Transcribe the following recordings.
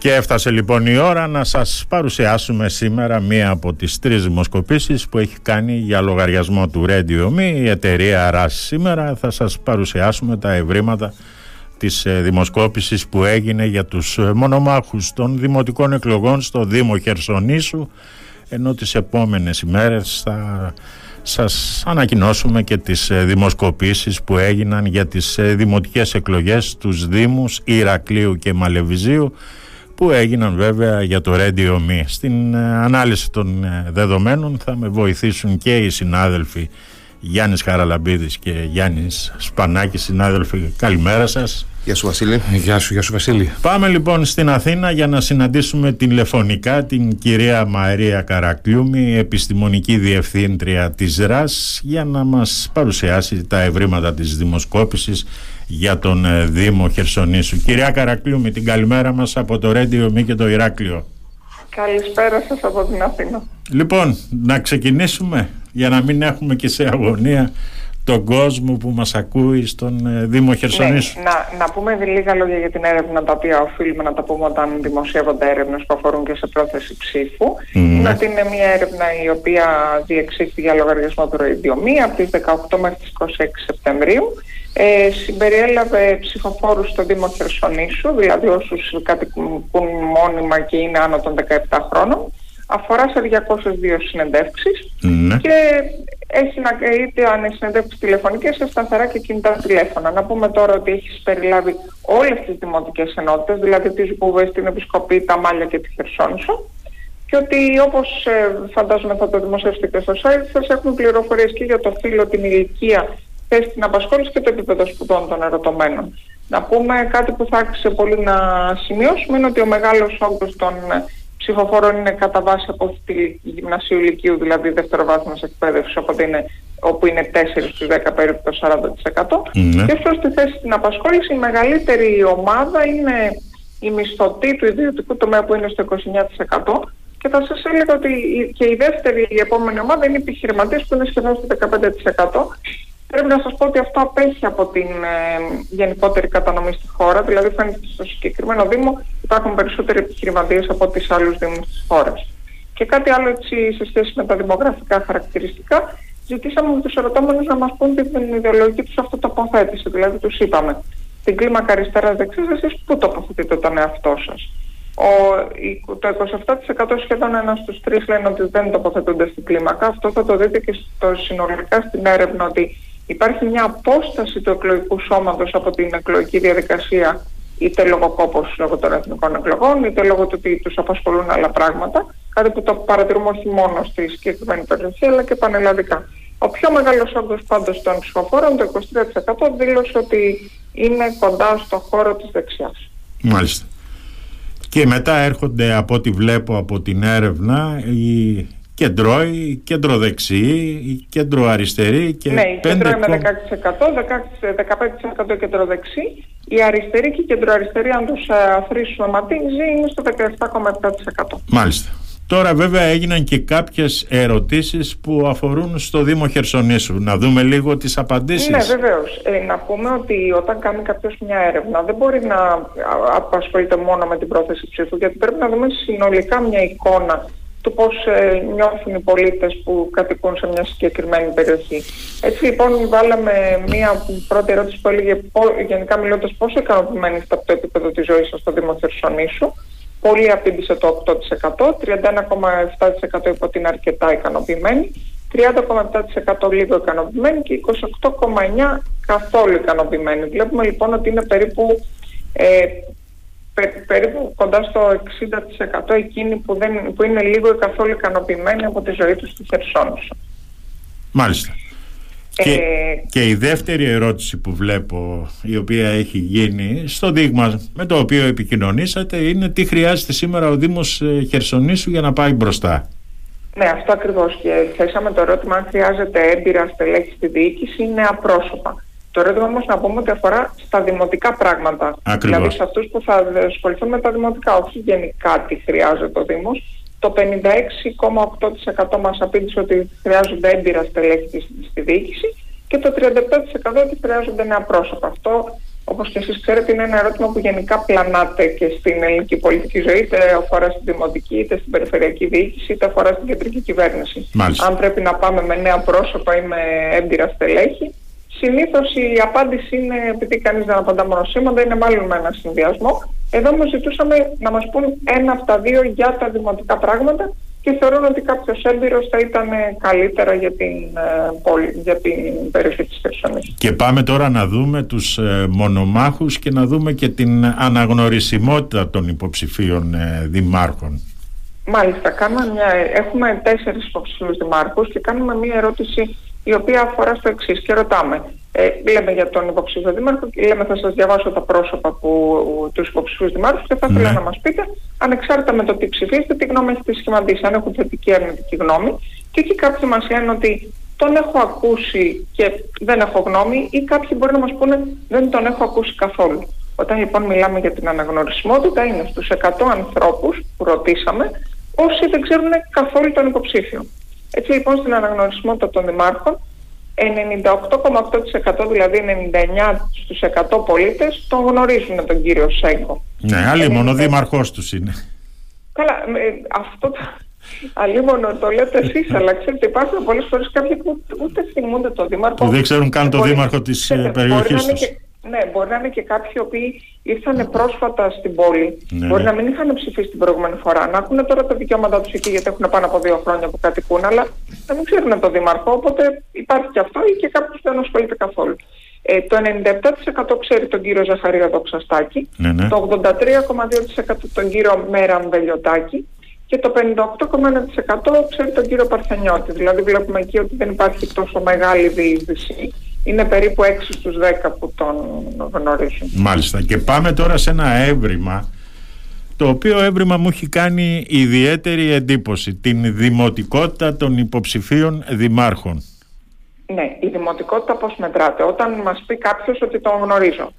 Και έφτασε λοιπόν η ώρα να σας παρουσιάσουμε σήμερα μία από τις τρεις δημοσκοπήσεις που έχει κάνει για λογαριασμό του Radio Me η εταιρεία RAS. Σήμερα θα σας παρουσιάσουμε τα ευρήματα της ε, δημοσκόπησης που έγινε για τους ε, μονομάχους των δημοτικών εκλογών στο Δήμο Χερσονήσου ενώ τις επόμενες ημέρες θα σας ανακοινώσουμε και τις ε, δημοσκοπήσεις που έγιναν για τις δημοτικές εκλογές στους Δήμους Ηρακλείου και Μαλεβιζίου που έγιναν βέβαια για το Radio Me. Στην ε, ανάλυση των ε, δεδομένων θα με βοηθήσουν και οι συνάδελφοι Γιάννης Χαραλαμπίδης και Γιάννης Σπανάκης. Συνάδελφοι καλημέρα σας. Γεια σου Βασίλη. Γεια σου, γεια σου Βασίλη. Πάμε λοιπόν στην Αθήνα για να συναντήσουμε τηλεφωνικά την κυρία Μαρία Καρακλιούμη επιστημονική διευθύντρια της ΡΑΣ για να μας παρουσιάσει τα ευρήματα της δημοσκόπησης για τον ε, Δήμο Χερσονήσου. Κυρία Καρακλού, με την καλημέρα μας από το Ρέντιο Μη και το Ηράκλειο. Καλησπέρα σας από την Αθήνα. Λοιπόν, να ξεκινήσουμε για να μην έχουμε και σε αγωνία τον κόσμο που μας ακούει στον ε, Δήμο Χερσονήσου. Ναι, να, να πούμε λίγα λόγια για την έρευνα τα οποία οφείλουμε να τα πούμε όταν δημοσιεύονται έρευνες που αφορούν και σε πρόθεση ψήφου. Mm. Ότι είναι μια έρευνα η οποία διεξήχθη για λογαριασμό του ροϊδιομία από τις 18 μέχρι τις 26 Σεπτεμβρίου. Ε, συμπεριέλαβε ψηφοφόρους στο Δήμο Χερσονήσου, δηλαδή όσους κατοικούν μόνιμα και είναι άνω των 17 χρόνων αφορά σε 202 συνεντεύξεις ναι. και έχει να είτε αν είναι συνεντεύξεις τηλεφωνικές σε σταθερά και κινητά τηλέφωνα. Να πούμε τώρα ότι έχει περιλάβει όλες τις δημοτικές ενότητες, δηλαδή τις Βούβες, την Επισκοπή, τα Μάλια και τη Χερσόνησο και ότι όπως ε, φαντάζομαι θα το δημοσιεύσετε και στο site σας έχουμε πληροφορίες και για το φύλλο, την ηλικία, θέση την απασχόληση και το επίπεδο σπουδών των ερωτωμένων. Να πούμε κάτι που θα άξιζε πολύ να σημειώσουμε είναι ότι ο μεγάλος όγκος των ψηφοφόρων είναι κατά βάση από τη γυμνασίου ηλικίου, δηλαδή δευτεροβάθμια εκπαίδευσης, οπότε είναι, όπου είναι 4 στους 10 περίπου το 40%. Ναι. Και αυτό στη θέση στην απασχόληση η μεγαλύτερη ομάδα είναι η μισθωτή του ιδιωτικού τομέα που είναι στο 29%. Και θα σας έλεγα ότι και η δεύτερη, η επόμενη ομάδα είναι οι επιχειρηματίες που είναι σχεδόν στο 15%. Πρέπει να σας πω ότι αυτό απέχει από την ε, γενικότερη κατανομή στη χώρα, δηλαδή φαίνεται στο συγκεκριμένο Δήμο υπάρχουν περισσότεροι επιχειρηματίες από τις άλλους Δήμους της χώρας. Και κάτι άλλο έτσι σε σχέση με τα δημογραφικά χαρακτηριστικά, ζητήσαμε με τους ερωτώμενους να μας πούν την ιδεολογική τους αυτοτοποθέτηση, δηλαδή τους είπαμε στην κλίμακα αριστεράς δεξιάς εσείς πού τοποθετείτε τον εαυτό σας; Ο, το 27% σχεδόν ένα στους τρεις λένε ότι δεν τοποθετούνται στην κλίμακα. Αυτό θα το δείτε και στο συνολικά στην έρευνα ότι υπάρχει μια απόσταση του εκλογικού σώματος από την εκλογική διαδικασία είτε λόγω κόπος λόγω των εθνικών εκλογών, είτε λόγω του ότι τους απασχολούν άλλα πράγματα, κάτι που το παρατηρούμε όχι μόνο στη συγκεκριμένη περιοχή, αλλά και πανελλαδικά. Ο πιο μεγάλος όγκος πάντως των ψηφοφόρων, το 23% δήλωσε ότι είναι κοντά στο χώρο της δεξιάς. Μάλιστα. Και μετά έρχονται από ό,τι βλέπω από την έρευνα οι κεντρώοι, κεντροδεξιοί, κεντροαριστεροί και Ναι, η κεντρώοι με 16%, 16, 15% κεντροδεξί. Η αριστερή και η κεντροαριστερή, αν τους αφρίσουμε ματίζει, είναι στο 17,7%. Μάλιστα. Τώρα βέβαια έγιναν και κάποιες ερωτήσεις που αφορούν στο Δήμο Χερσονήσου. Να δούμε λίγο τις απαντήσεις. Ναι βεβαίως. Ε, να πούμε ότι όταν κάνει κάποιος μια έρευνα δεν μπορεί να απασχολείται μόνο με την πρόθεση ψήφου γιατί πρέπει να δούμε συνολικά μια εικόνα του πώς ε, νιώθουν οι πολίτες που κατοικούν σε μια συγκεκριμένη περιοχή. Έτσι λοιπόν βάλαμε μία πρώτη ερώτηση που έλεγε γενικά μιλώντας πόσο ικανοποιημένοι είστε από το επίπεδο της ζωής σας στο Δήμο Χερσονήσου. Πολύ απήντησε το 8%, 31,7% είπε ότι είναι αρκετά ικανοποιημένοι, 30,7% λίγο ικανοποιημένοι και 28,9% καθόλου ικανοποιημένοι. Βλέπουμε λοιπόν ότι είναι περίπου ε, περίπου κοντά στο 60% εκείνοι που, δεν, που είναι λίγο ή καθόλου ικανοποιημένοι από τη ζωή τους στη Χερσόνησο. Μάλιστα. Και, ε, και η δεύτερη ερώτηση που βλέπω η οποία έχει γίνει στο δείγμα με το οποίο επικοινωνήσατε είναι τι χρειάζεται σήμερα ο Δήμος ε, Χερσονήσου για να πάει μπροστά; Ναι, αυτό ακριβώς και θέσαμε το ερώτημα αν χρειάζεται έμπειρα στελέχη στη διοίκηση είναι απρόσωπα. Το ερώτημα όμως να πούμε ότι αφορά στα δημοτικά πράγματα. Ακριβώς. Δηλαδή σε αυτούς που θα ασχοληθούν με τα δημοτικά, όχι γενικά τι χρειάζεται ο Δήμος. Το 56,8% μας απήντησε ότι χρειάζονται έμπειρα στελέχη στη διοίκηση και το 37% ότι χρειάζονται νέα πρόσωπα. Αυτό όπως και εσείς ξέρετε είναι ένα ερώτημα που γενικά πλανάται και στην ελληνική πολιτική ζωή είτε αφορά στην δημοτική είτε στην περιφερειακή διοίκηση είτε αφορά στην κεντρική κυβέρνηση. Αν πρέπει να πάμε με νέα πρόσωπα ή με έμπειρα στελέχη συνήθως η απάντηση είναι επειδή κανείς δεν απαντά μόνο σήματα είναι μάλλον με ένα συνδυασμό. Εδώ όμως ζητούσαμε να μας πούν ένα από τα δύο για τα δημοτικά πράγματα και θεωρώ ότι κάποιος έμπειρος θα ήταν καλύτερα για την, ε, για την περιοχή της Χερσονήσου. Και πάμε τώρα να δούμε τους ε, μονομάχους και να δούμε και την αναγνωρισιμότητα των υποψηφίων ε, δημάρχων. Μάλιστα, κάνουμε μια, έχουμε τέσσερις υποψηφίους δημάρχους και κάνουμε μια ερώτηση η οποία αφορά στο εξής και ρωτάμε. Ε, λέμε για τον υποψήφιο δήμαρχο και λέμε θα σας διαβάσω τα πρόσωπα που, τους υποψηφίους δημάρχους και θα ήθελα ναι. να μας πείτε ανεξάρτητα με το τι ψηφίσετε τι γνώμη έχετε σχηματίσει, αν έχουν θετική ή αρνητική γνώμη και εκεί κάποιοι μας λένε ότι τον έχω ακούσει και δεν έχω γνώμη ή κάποιοι μπορεί να μας πούνε δεν τον έχω ακούσει καθόλου. Όταν λοιπόν μιλάμε για την αναγνωρισιμότητα είναι στους 100 ανθρώπους που ρωτήσαμε όσοι δεν ξέρουν καθόλου τον υποψήφιο. Έτσι λοιπόν στην αναγνωρισιμότητα των δημάρχων 98,8% δηλαδή 99 στους 100 πολίτες τον γνωρίζουν τον κύριο Σέγκο. Ναι, άλλη μόνο δήμαρχός τους είναι. Καλά, ε, αυτό το... Αλίμονο το λέτε εσείς, αλλά ξέρετε υπάρχουν πολλές φορές κάποιοι που ούτε θυμούνται τον δήμαρχο. Που δεν ξέρουν καν τον δήμαρχο της ε, περιοχής τους. Ναι, μπορεί να είναι και κάποιοι οι οποίοι ήρθαν πρόσφατα στην πόλη. Ναι, μπορεί ναι. να μην είχαν ψηφίσει την προηγούμενη φορά. Να έχουν τώρα τα δικαιώματά τους εκεί γιατί έχουν πάνω από δύο χρόνια που κατοικούν, αλλά να μην ξέρουν τον Δήμαρχο. Οπότε υπάρχει και αυτό ή και κάποιος που δεν ασχολείται καθόλου. Ε, το 97% ξέρει τον κύριο Ζαχαρία Δοξαστάκη, ναι, ναι. το 83,2% τον κύριο Μέραν Βελιωτάκη και το 58,1% ξέρει τον κύριο Παρθενιώτη. Δηλαδή βλέπουμε εκεί ότι δεν υπάρχει τόσο μεγάλη διείσδυση είναι περίπου 6 στους 10 που τον γνωρίζουν. Μάλιστα. Και πάμε τώρα σε ένα έβριμα το οποίο έβριμα μου έχει κάνει ιδιαίτερη εντύπωση την δημοτικότητα των υποψηφίων δημάρχων. Ναι, η δημοτικότητα πώς μετράται. Όταν μας πει κάποιος ότι τον γνωρίζω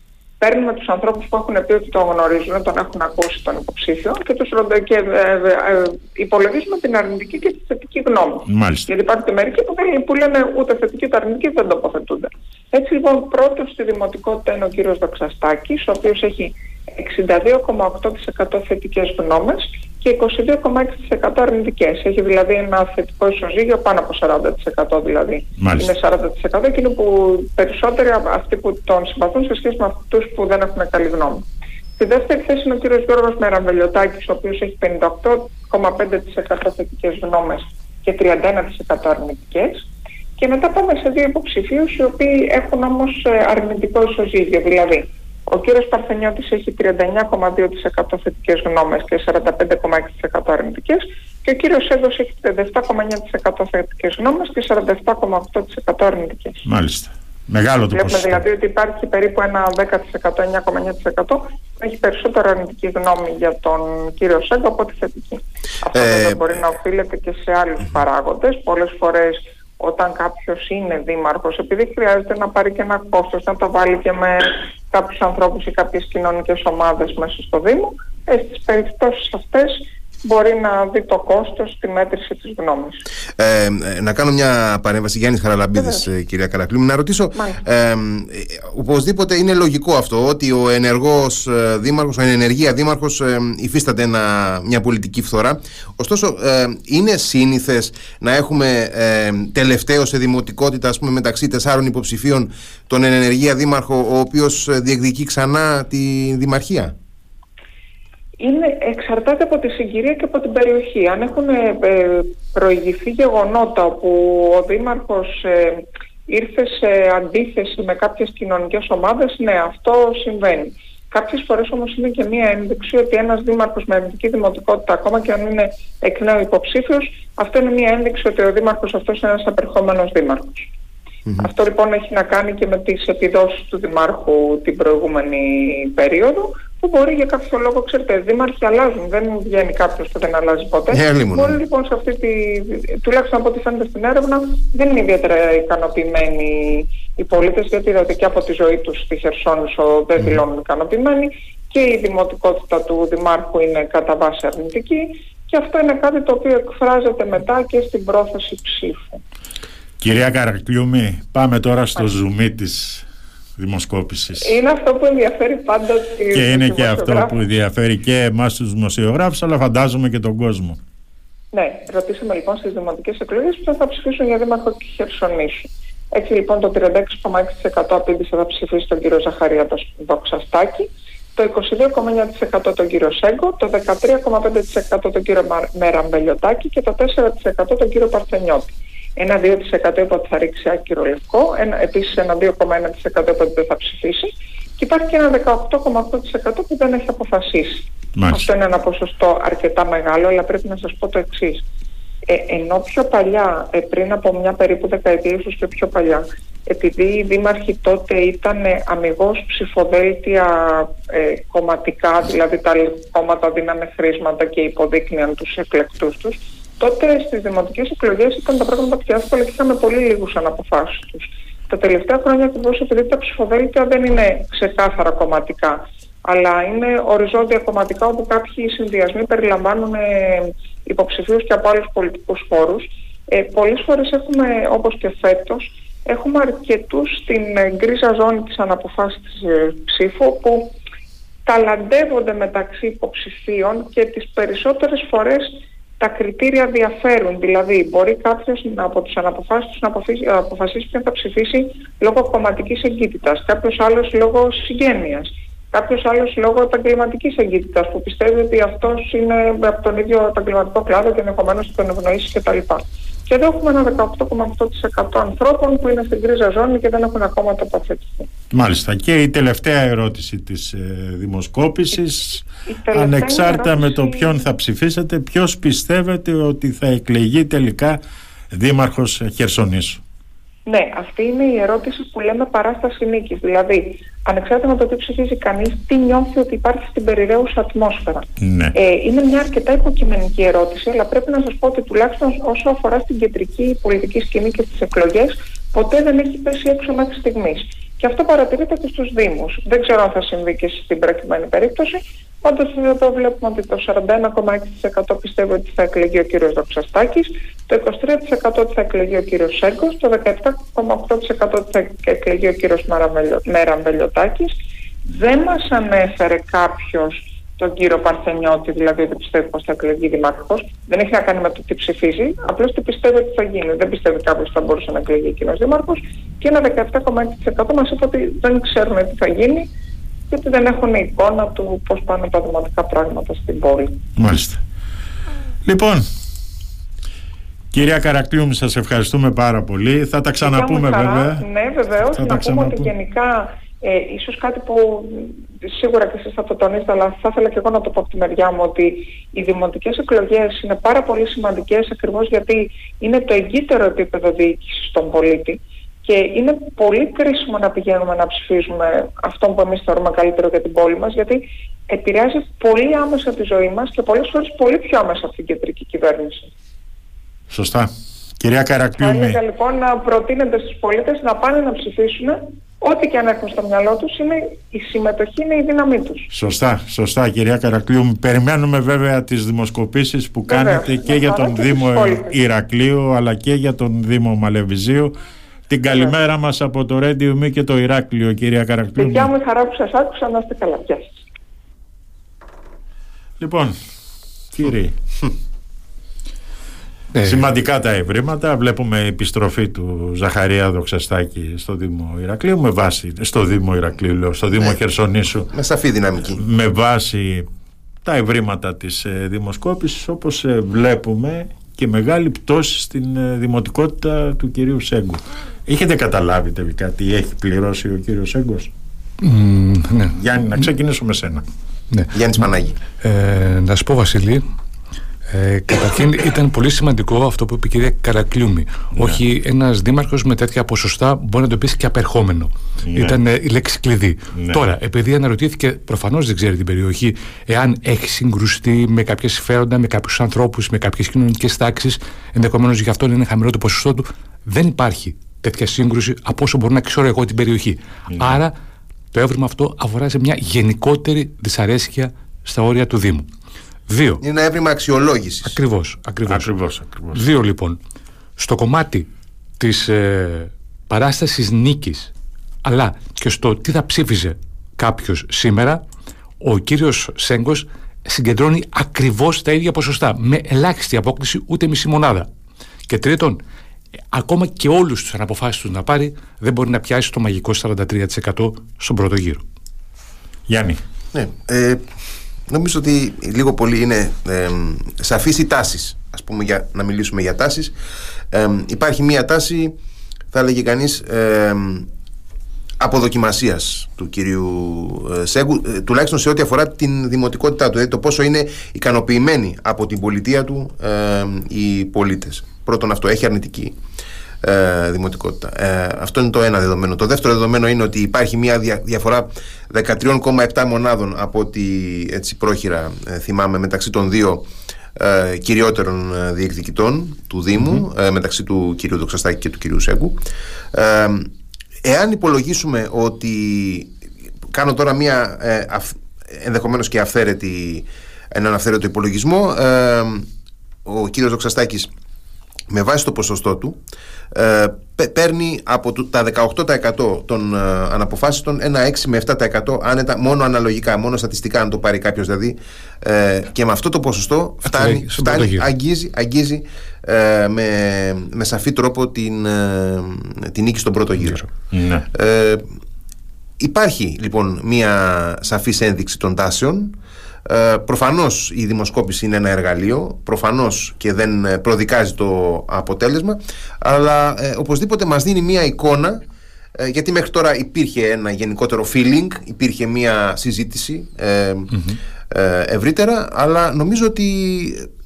παίρνουμε τους ανθρώπους που έχουν πει ότι τον γνωρίζουν, τον έχουν ακούσει τον υποψήφιο και τους και, ε, ε, ε, υπολογίζουμε την αρνητική και τη θετική γνώμη. Μάλιστα. Γιατί υπάρχουν και μερικοί που, που λένε ούτε θετική ούτε αρνητική δεν τοποθετούνται. Έτσι λοιπόν πρώτος στη δημοτικότητα είναι ο κύριος Δοξαστάκης, ο οποίος έχει 62,8% θετικές γνώμες και 22,6% αρνητικές. Έχει δηλαδή ένα θετικό ισοζύγιο πάνω από 40% δηλαδή. Μάλιστα. Είναι 40% εκείνο που περισσότεροι αυτοί που τον συμπαθούν σε σχέση με αυτούς που δεν έχουν καλή γνώμη. Στη δεύτερη θέση είναι ο κύριος Γιώργος Μεραμβελιωτάκης, ο οποίος έχει 58,5% θετικές γνώμες και 31% αρνητικές. Και μετά πάμε σε δύο υποψηφίους οι οποίοι έχουν όμως ε, αρνητικό ισοζύγιο, δηλαδή ο κύριος Παρθενιώτης έχει 39,2% θετικές γνώμες και 45,6% αρνητικές και ο κύριος Έδος έχει 37,9% θετικές γνώμες και 47,8% αρνητικές. Μάλιστα. Μεγάλο το Βλέπουμε δηλαδή ότι υπάρχει περίπου ένα 10%, 9,9% που έχει περισσότερο αρνητική γνώμη για τον κύριο Σέγκο από τη θετική. Αυτό ε, μπορεί να οφείλεται και σε άλλους παράγοντες. Πολλές φορές όταν κάποιος είναι δήμαρχος, επειδή χρειάζεται να πάρει και ένα κόστος, να το βάλει και με κάποιους ανθρώπους ή κάποιες κοινωνικές ομάδες μέσα στο Δήμο, ε, στις περιπτώσεις αυτές μπορεί να δει το κόστος στη μέτρηση της γνώμης. Ε, να κάνω μια παρέμβαση. Γιάννης Χαραλαμπίδης ε, κυρία Καρακλήμου να ρωτήσω ε, οπωσδήποτε είναι λογικό αυτό ότι ο ενεργός ε, δήμαρχος, ο ενεργεία δήμαρχος ε, υφίσταται ένα, μια πολιτική φθορά. Ωστόσο είναι σύνηθες να έχουμε ε, τελευταίο σε δημοτικότητα ας πούμε μεταξύ τεσσάρων υποψηφίων τον ενεργεία δήμαρχο ο οποίος διεκδικεί ξανά τη δημαρχία; Είναι, εξαρτάται από τη συγκυρία και από την περιοχή. Αν έχουν ε, ε, προηγηθεί γεγονότα όπου ο Δήμαρχος ε, ήρθε σε αντίθεση με κάποιες κοινωνικές ομάδες, ναι, αυτό συμβαίνει. Κάποιες φορές όμως είναι και μία ένδειξη ότι ένας δήμαρχος με ελληνική δημοτικότητα, ακόμα και αν είναι εκ νέου υποψήφιος, αυτό είναι μία ένδειξη ότι ο δήμαρχος αυτός είναι ένας απερχόμενος Αυτό λοιπόν έχει να κάνει και με τις επιδόσεις του δημάρχου την προηγούμενη περίοδο, που μπορεί για κάποιο λόγο, ξέρετε, δήμαρχοι αλλάζουν. Δεν βγαίνει κάποιος που δεν αλλάζει ποτέ. Yeah, μπορεί λοιπόν σε αυτή τη. τουλάχιστον από ό,τι φαίνεται στην έρευνα, δεν είναι ιδιαίτερα ικανοποιημένοι οι πολίτες, γιατί είδατε και από τη ζωή τους στη Χερσόνησο δεν δηλώνουν ικανοποιημένοι και η δημοτικότητα του Δημάρχου είναι κατά βάση αρνητική. Και αυτό είναι κάτι το οποίο εκφράζεται μετά και στην πρόθεση ψήφου. Κυρία Καρακλιούμη, πάμε τώρα στο ζουμί της δημοσκόπησης. Είναι αυτό που ενδιαφέρει πάντα Και είναι και αυτό που ενδιαφέρει και εμάς τους δημοσιογράφους, αλλά φαντάζομαι και τον κόσμο. Ναι, ρωτήσαμε λοιπόν στις δημοτικές εκλογές που θα ψηφίσουν για δήμαρχο και Χερσονήσου. Έτσι λοιπόν το 36,6% απήντησε θα ψηφίσει τον κύριο Ζαχαρία Δοξαστάκη, το 22,9% τον κύριο Σέγκο, το 13,5% τον κύριο Μέρα Μπελιωτάκη και το 4% τον κύριο Παρθενιώτη. Ένα 2% είπε ότι θα ρίξει άκυρο λευκό, ένα, επίσης ένα 2,1% είπε ότι δεν θα ψηφίσει και υπάρχει και ένα 18,8% που δεν έχει αποφασίσει. Μάλιστα. Αυτό είναι ένα ποσοστό αρκετά μεγάλο, αλλά πρέπει να σας πω το εξής. Ε, ενώ πιο παλιά, ε, πριν από μια περίπου δεκαετία, ίσως και πιο παλιά, επειδή οι δήμαρχοι τότε ήταν αμυγός ψηφοδέλτια ε, κομματικά, δηλαδή τα κόμματα δίνανε χρήσματα και υποδείκνυαν τους εκλεκτούς τους, τότε στις δημοτικές εκλογές ήταν τα πράγματα πιο εύκολα και είχαμε πολύ λίγους αναποφάσεις τους. Τα τελευταία χρόνια ακριβώς επειδή τα ψηφοδέλτια δεν είναι ξεκάθαρα κομματικά, αλλά είναι οριζόντια κομματικά όπου κάποιοι συνδυασμοί περιλαμβάνουν ε, υποψηφίους και από άλλους πολιτικούς χώρους. Ε, πολλές φορές έχουμε, όπως και φέτος, έχουμε αρκετούς στην ε, γκρίζα ζώνη της αναποφάσης της ε, ψήφου που ταλαντεύονται μεταξύ υποψηφίων και τις περισσότερες φορές τα κριτήρια διαφέρουν. Δηλαδή, μπορεί κάποιος από τις αναποφάσεις του να αποφασίσει ποιον θα ψηφίσει λόγω κομματικής εγκύτητας, κάποιος άλλος λόγω συγγένειας, κάποιος άλλος λόγω επαγγελματικής εγκύτητας που πιστεύει ότι αυτός είναι από τον ίδιο επαγγελματικό κλάδο και ενδεχομένως τον ευνοήσει κτλ. Και εδώ έχουμε ένα 18,8% ανθρώπων που είναι στην κρίζα ζώνη και δεν έχουν ακόμα τοποθετηθεί. Μάλιστα. Και η τελευταία ερώτηση της ε, δημοσκόπησης, ανεξάρτητα με το ποιον θα ψηφίσετε, ποιος πιστεύετε ότι θα εκλεγεί τελικά δήμαρχος Χερσονήσου; Ναι, αυτή είναι η ερώτηση που λέμε παράσταση νίκης. Δηλαδή, ανεξάρτητα με το τι ψηφίζει κανείς, τι νιώθει ότι υπάρχει στην περιραίουσα ατμόσφαιρα. Ναι. Ε, είναι μια αρκετά υποκειμενική ερώτηση, αλλά πρέπει να σας πω ότι τουλάχιστον όσο αφορά στην κεντρική πολιτική σκηνή και στι εκλογές, ποτέ δεν έχει πέσει έξω μέχρι στιγμής. Και αυτό παρατηρείται και στους Δήμους. Δεν ξέρω αν θα συμβεί και στην προκειμένη περίπτωση, Πάντω εδώ βλέπουμε ότι το 41,6% πιστεύει ότι θα εκλεγεί ο κύριος Δοξαστάκης, το 23% ότι θα εκλεγεί ο κύριος Σέγκος, το 17,8% ότι θα εκλεγεί ο κύριος Μέρα Μπελιωτάκης. Δεν μας ανέφερε κάποιος τον κύριο Παρθενιώτη, δηλαδή ότι πιστεύει πως θα εκλεγεί δημάρχος. Δεν έχει να κάνει με το τι ψηφίζει, απλώς τι πιστεύει ότι θα γίνει. Δεν πιστεύει κάποιος ότι θα μπορούσε να εκλεγεί εκείνος δήμαρχος και ένα 17,6% μας είπε ότι δεν ξέρουν τι θα γίνει γιατί δεν έχουν εικόνα του πώς πάνε τα δημοτικά πράγματα στην πόλη. Μάλιστα. Λοιπόν, Κυρία Καρακτήου, σας ευχαριστούμε πάρα πολύ. Θα τα ξαναπούμε βέβαια. Ναι, βεβαίως. Θα να πούμε ότι γενικά, ε, ίσως κάτι που σίγουρα και εσείς θα το τονίσετε, αλλά θα ήθελα και εγώ να το πω από τη μεριά μου, ότι οι δημοτικές εκλογές είναι πάρα πολύ σημαντικές ακριβώς γιατί είναι το εγκύτερο επίπεδο διοίκησης στον πολίτη. Και είναι πολύ κρίσιμο να πηγαίνουμε να ψηφίζουμε αυτό που εμείς θεωρούμε καλύτερο για την πόλη μας, γιατί επηρεάζει πολύ άμεσα τη ζωή μας και πολλές φορές πολύ πιο άμεσα από την κεντρική κυβέρνηση. Σωστά. Κυρία Καρακτήου. Θα ήθελα λοιπόν να προτείνετε στους πολίτες να πάνε να ψηφίσουν ό,τι και αν έχουν στο μυαλό τους, είναι, η συμμετοχή είναι η δύναμή τους. Σωστά, σωστά κυρία Καρακλείου. Περιμένουμε βέβαια τις δημοσκοπήσεις που κάνετε και για τον Δήμο Ηρακλείου αλλά και για τον Δήμο Μαλεβιζίου. Την καλημέρα μας από το Ρέντιο Μη και το Ηράκλειο, κυρία Καρακτήρου. Δικιά μου χαρά που σας άκουσα, να είστε καλά. Γεια σας. Λοιπόν, κύριε, ναι. σημαντικά τα ευρήματα. Βλέπουμε επιστροφή του Ζαχαρία Δοξαστάκη στο Δήμο Ηρακλείου με βάση, στο Δήμο Ηρακλείου, λέω, στο Δήμο ναι. Χερσονήσου. Με σαφή δυναμική. Με βάση τα ευρήματα της ε, δημοσκόπησης όπως ε, βλέπουμε και μεγάλη πτώση στην ε, δημοτικότητα του κυρίου Σέγκου. Έχετε καταλάβει τελικά τι έχει πληρώσει ο κύριος Σέγκος; Mm, ναι. Γιάννη, να ξεκινήσω με σένα. Ναι. Γιάννης Πανάγη. Ε, να σου πω Βασιλή, ε, καταρχήν ήταν πολύ σημαντικό αυτό που είπε η κυρία Καρακλιούμη. Ναι. Όχι ένας δήμαρχος με τέτοια ποσοστά μπορεί να το πεις και απερχόμενο. Ναι. Ήταν ε, η λέξη κλειδί. Ναι. Τώρα, επειδή αναρωτήθηκε, προφανώς δεν ξέρει την περιοχή, εάν έχει συγκρουστεί με κάποια συμφέροντα, με κάποιους ανθρώπους, με κάποιες κοινωνικές τάξεις, ενδεχομένως γι' αυτό είναι χαμηλό το ποσοστό του. Δεν υπάρχει τέτοια σύγκρουση από όσο μπορώ να ξέρω εγώ την περιοχή. Άρα το έβριμα αυτό αφορά σε μια γενικότερη δυσαρέσκεια στα όρια του Δήμου. Δύο. Είναι ένα έβριμα αξιολόγησης. Ακριβώς. Ακριβώς. Δύο λοιπόν. Στο κομμάτι της ε, παράστασης νίκης αλλά και στο τι θα ψήφιζε κάποιος σήμερα, ο κύριος Σέγκος συγκεντρώνει ακριβώς τα ίδια ποσοστά, με ελάχιστη απόκληση, ούτε μισή μονάδα. Και τρίτον, ακόμα και όλους του αναποφάσεις τους να πάρει, δεν μπορεί να πιάσει το μαγικό 43% στον πρώτο γύρο. Γιάννη. Ναι, ε, νομίζω ότι λίγο πολύ είναι ε, σαφείς οι τάσεις. Ας πούμε για, να μιλήσουμε για τάσεις. Ε, υπάρχει μία τάση θα έλεγε κανείς ε, αποδοκιμασίας του κυρίου ε, Σέγκου ε, τουλάχιστον σε ό,τι αφορά την δημοτικότητά του δηλαδή το πόσο είναι ικανοποιημένοι από την πολιτεία του οι πολίτες. Πρώτον αυτό έχει αρνητική ε, δημοτικότητα. Ε, αυτό είναι το ένα δεδομένο. Το δεύτερο δεδομένο είναι ότι υπάρχει μια διαφορά 13,7 μονάδων από ό,τι έτσι πρόχειρα ε, θυμάμαι μεταξύ των δύο ε, κυριότερων ε, διεκδικητών του Δήμου, μεταξύ του κυρίου Δοξαστάκη και του κυρίου Σέγκου. εάν υπολογίσουμε ότι κάνω τώρα μια ενδεχομένως και αυθαίρετη, έναν αυθαίρετο υπολογισμό ο κύριος Δοξαστάκης με βάση το ποσοστό του ε, παίρνει από τα 18% των ε, αναποφάσεων ένα 6 με 7% άνετα μόνο αναλογικά, μόνο στατιστικά αν το πάρει κάποιος δηλαδή ε, και με αυτό το ποσοστό φτάνει, φτάνει αγγίζει, αγγίζει ε, με, με σαφή τρόπο την, ε, την νίκη στον πρώτο γύρο. Ναι. Ε, υπάρχει λοιπόν μια σαφής ένδειξη των τάσεων ε, προφανώς η δημοσκόπηση είναι ένα εργαλείο, προφανώς και δεν ε, προδικάζει το αποτέλεσμα, αλλά ε, οπωσδήποτε μας δίνει μία εικόνα ε, γιατί μέχρι τώρα υπήρχε ένα γενικότερο feeling, υπήρχε μία συζήτηση ευρύτερα, αλλά νομίζω ότι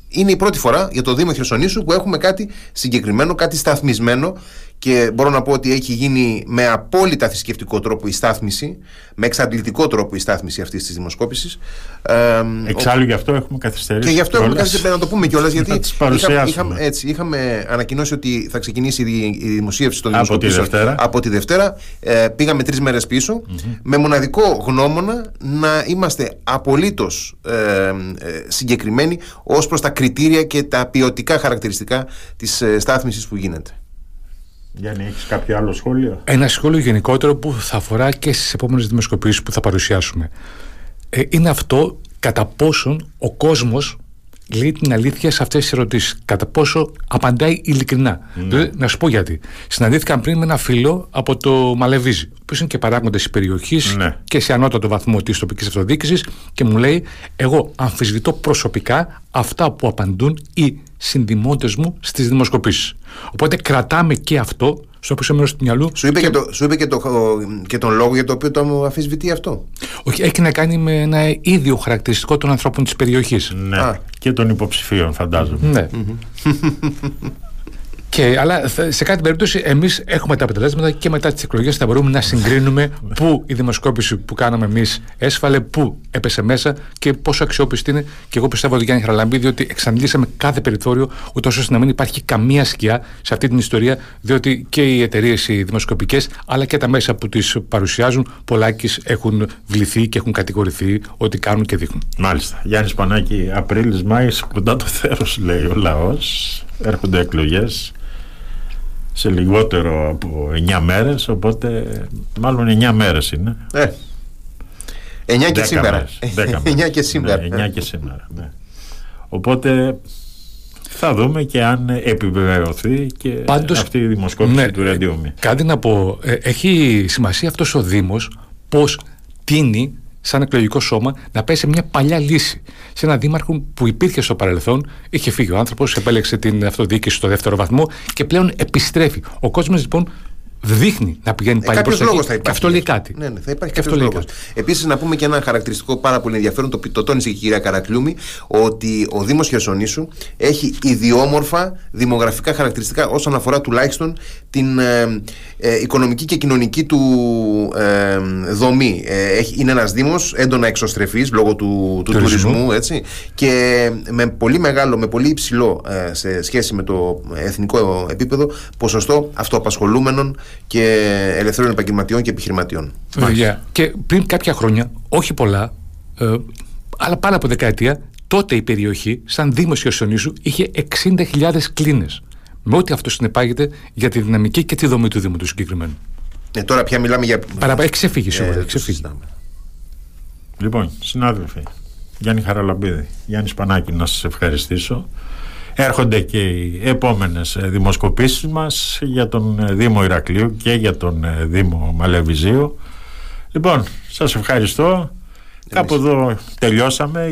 είναι η πρώτη φορά για το Δήμο Χερσονήσου που έχουμε κάτι συγκεκριμένο, κάτι σταθμισμένο και μπορώ να πω ότι έχει γίνει με απόλυτα θρησκευτικό τρόπο η στάθμιση, με εξαντλητικό τρόπο η στάθμιση αυτής της δημοσκόπησης. Ε, Εξάλλου γι' αυτό έχουμε καθυστερήσει. Και γι' αυτό έχουμε καθυστερήσει, να το πούμε κιόλας, γιατί είχα, είχαμε, έτσι, είχαμε ανακοινώσει ότι θα ξεκινήσει η, δημοσίευση των δημοσκοπήσεων από τη Δευτέρα. Ε, πήγαμε τρεις μέρες με μοναδικό γνώμονα να είμαστε απολύτως ε, ε, συγκεκριμένοι ως προς τα κριτήρια και τα ποιοτικά χαρακτηριστικά της ε, στάθμισης που γίνεται. Γιάννη, έχεις κάποιο άλλο σχόλιο; Ένα σχόλιο γενικότερο που θα αφορά και στις επόμενες δημοσκοπήσεις που θα παρουσιάσουμε. Ε, είναι αυτό κατά πόσον ο κόσμος λέει την αλήθεια σε αυτές τις ερωτήσεις. Κατά πόσο απαντάει ειλικρινά. Ναι. Δηλαδή, να σου πω γιατί. Συναντήθηκα πριν με ένα φίλο από το Μαλεβίζη, που είναι και παράγοντε της περιοχής ναι. και σε ανώτατο βαθμό της τοπικής αυτοδιοίκησης, και μου λέει: Εγώ αμφισβητώ προσωπικά αυτά που απαντούν οι συνδημότε μου στις δημοσκοπήσεις. Οπότε κρατάμε και αυτό στο πίσω μέρο του μυαλού. Σου είπε, και... το, σου είπε και, το, και τον λόγο για το οποίο το αφισβητεί αυτό. Όχι, έχει να κάνει με ένα ίδιο χαρακτηριστικό των ανθρώπων της περιοχής. Ναι. Και των υποψηφίων, φαντάζομαι. Ναι. Και, αλλά σε κάθε περίπτωση εμείς έχουμε τα αποτελέσματα και μετά τις εκλογές θα μπορούμε να συγκρίνουμε πού η δημοσκόπηση που κάναμε εμείς έσφαλε, πού έπεσε μέσα και πόσο αξιόπιστη είναι. Και εγώ πιστεύω ότι Γιάννη Χαραλαμπίδη ότι εξαντλήσαμε κάθε περιθώριο, ούτως ώστε να μην υπάρχει καμία σκιά σε αυτή την ιστορία, διότι και οι εταιρείες οι δημοσκοπικές, αλλά και τα μέσα που τις παρουσιάζουν, πολλάκις έχουν βληθεί και έχουν κατηγορηθεί ότι κάνουν και δείχνουν. Μάλιστα. Γιάννης Πανάκη, Απρίλη-Μάη, κοντά το θέρος, λέει ο λαός. Έρχονται εκλογές σε λιγότερο από 9 μέρες οπότε μάλλον 9 μέρες είναι. Ε, 9 και σήμερα. 9 και σήμερα. 9 και σήμερα ναι. οπότε θα δούμε και αν επιβεβαιωθεί και Πάντως, αυτή η δημοσκόπηση ναι, του Ρεντιούμι. Κάτι να πω, ε, έχει σημασία αυτός ο Δήμος πώς τίνει σαν εκλογικό σώμα να πέσει σε μια παλιά λύση. Σε έναν δήμαρχο που υπήρχε στο παρελθόν, είχε φύγει ο άνθρωπος, επέλεξε την αυτοδιοίκηση στο δεύτερο βαθμό και πλέον επιστρέφει. Ο κόσμος λοιπόν δείχνει να πηγαίνει ε, πάλι προς τα εκεί. Και αυτό λέει κάτι. Ναι, ναι, θα υπάρχει κάποιος λόγος. Επίσης, να πούμε και ένα χαρακτηριστικό πάρα πολύ ενδιαφέρον, το, το τόνισε και η κυρία Καρακλούμη, ότι ο Δήμος Χερσονήσου έχει ιδιόμορφα δημογραφικά χαρακτηριστικά όσον αφορά τουλάχιστον την ε, ε, οικονομική και κοινωνική του ε, δομή. Ε, έχει, είναι ένας Δήμος έντονα εξωστρεφής λόγω του, του τουρισμού, έτσι, και με πολύ μεγάλο, με πολύ υψηλό σε σχέση με το εθνικό επίπεδο ποσοστό αυτοαπασχολούμενων και ελευθερών επαγγελματιών και επιχειρηματιών. Βέβαια. Και πριν κάποια χρόνια, όχι πολλά, ε, αλλά πάνω από δεκαετία, τότε η περιοχή, σαν Δήμος Χερσονήσου, είχε 60.000 κλίνες. Με ό,τι αυτό συνεπάγεται για τη δυναμική και τη δομή του Δήμου του συγκεκριμένου. Ε, τώρα πια μιλάμε για. Παραπά, έχει ξεφύγει σίγουρα. Ε, ξεφύγει. Λοιπόν, συνάδελφοι, Γιάννη Χαραλαμπίδη, Γιάννης Σπανάκη, να σας ευχαριστήσω. Έρχονται και οι επόμενες ε, δημοσκοπήσεις μας για τον ε, Δήμο Ηρακλείου και για τον ε, Δήμο Μαλεβιζίου. Λοιπόν, σας ευχαριστώ. Κάπου εδώ τελειώσαμε.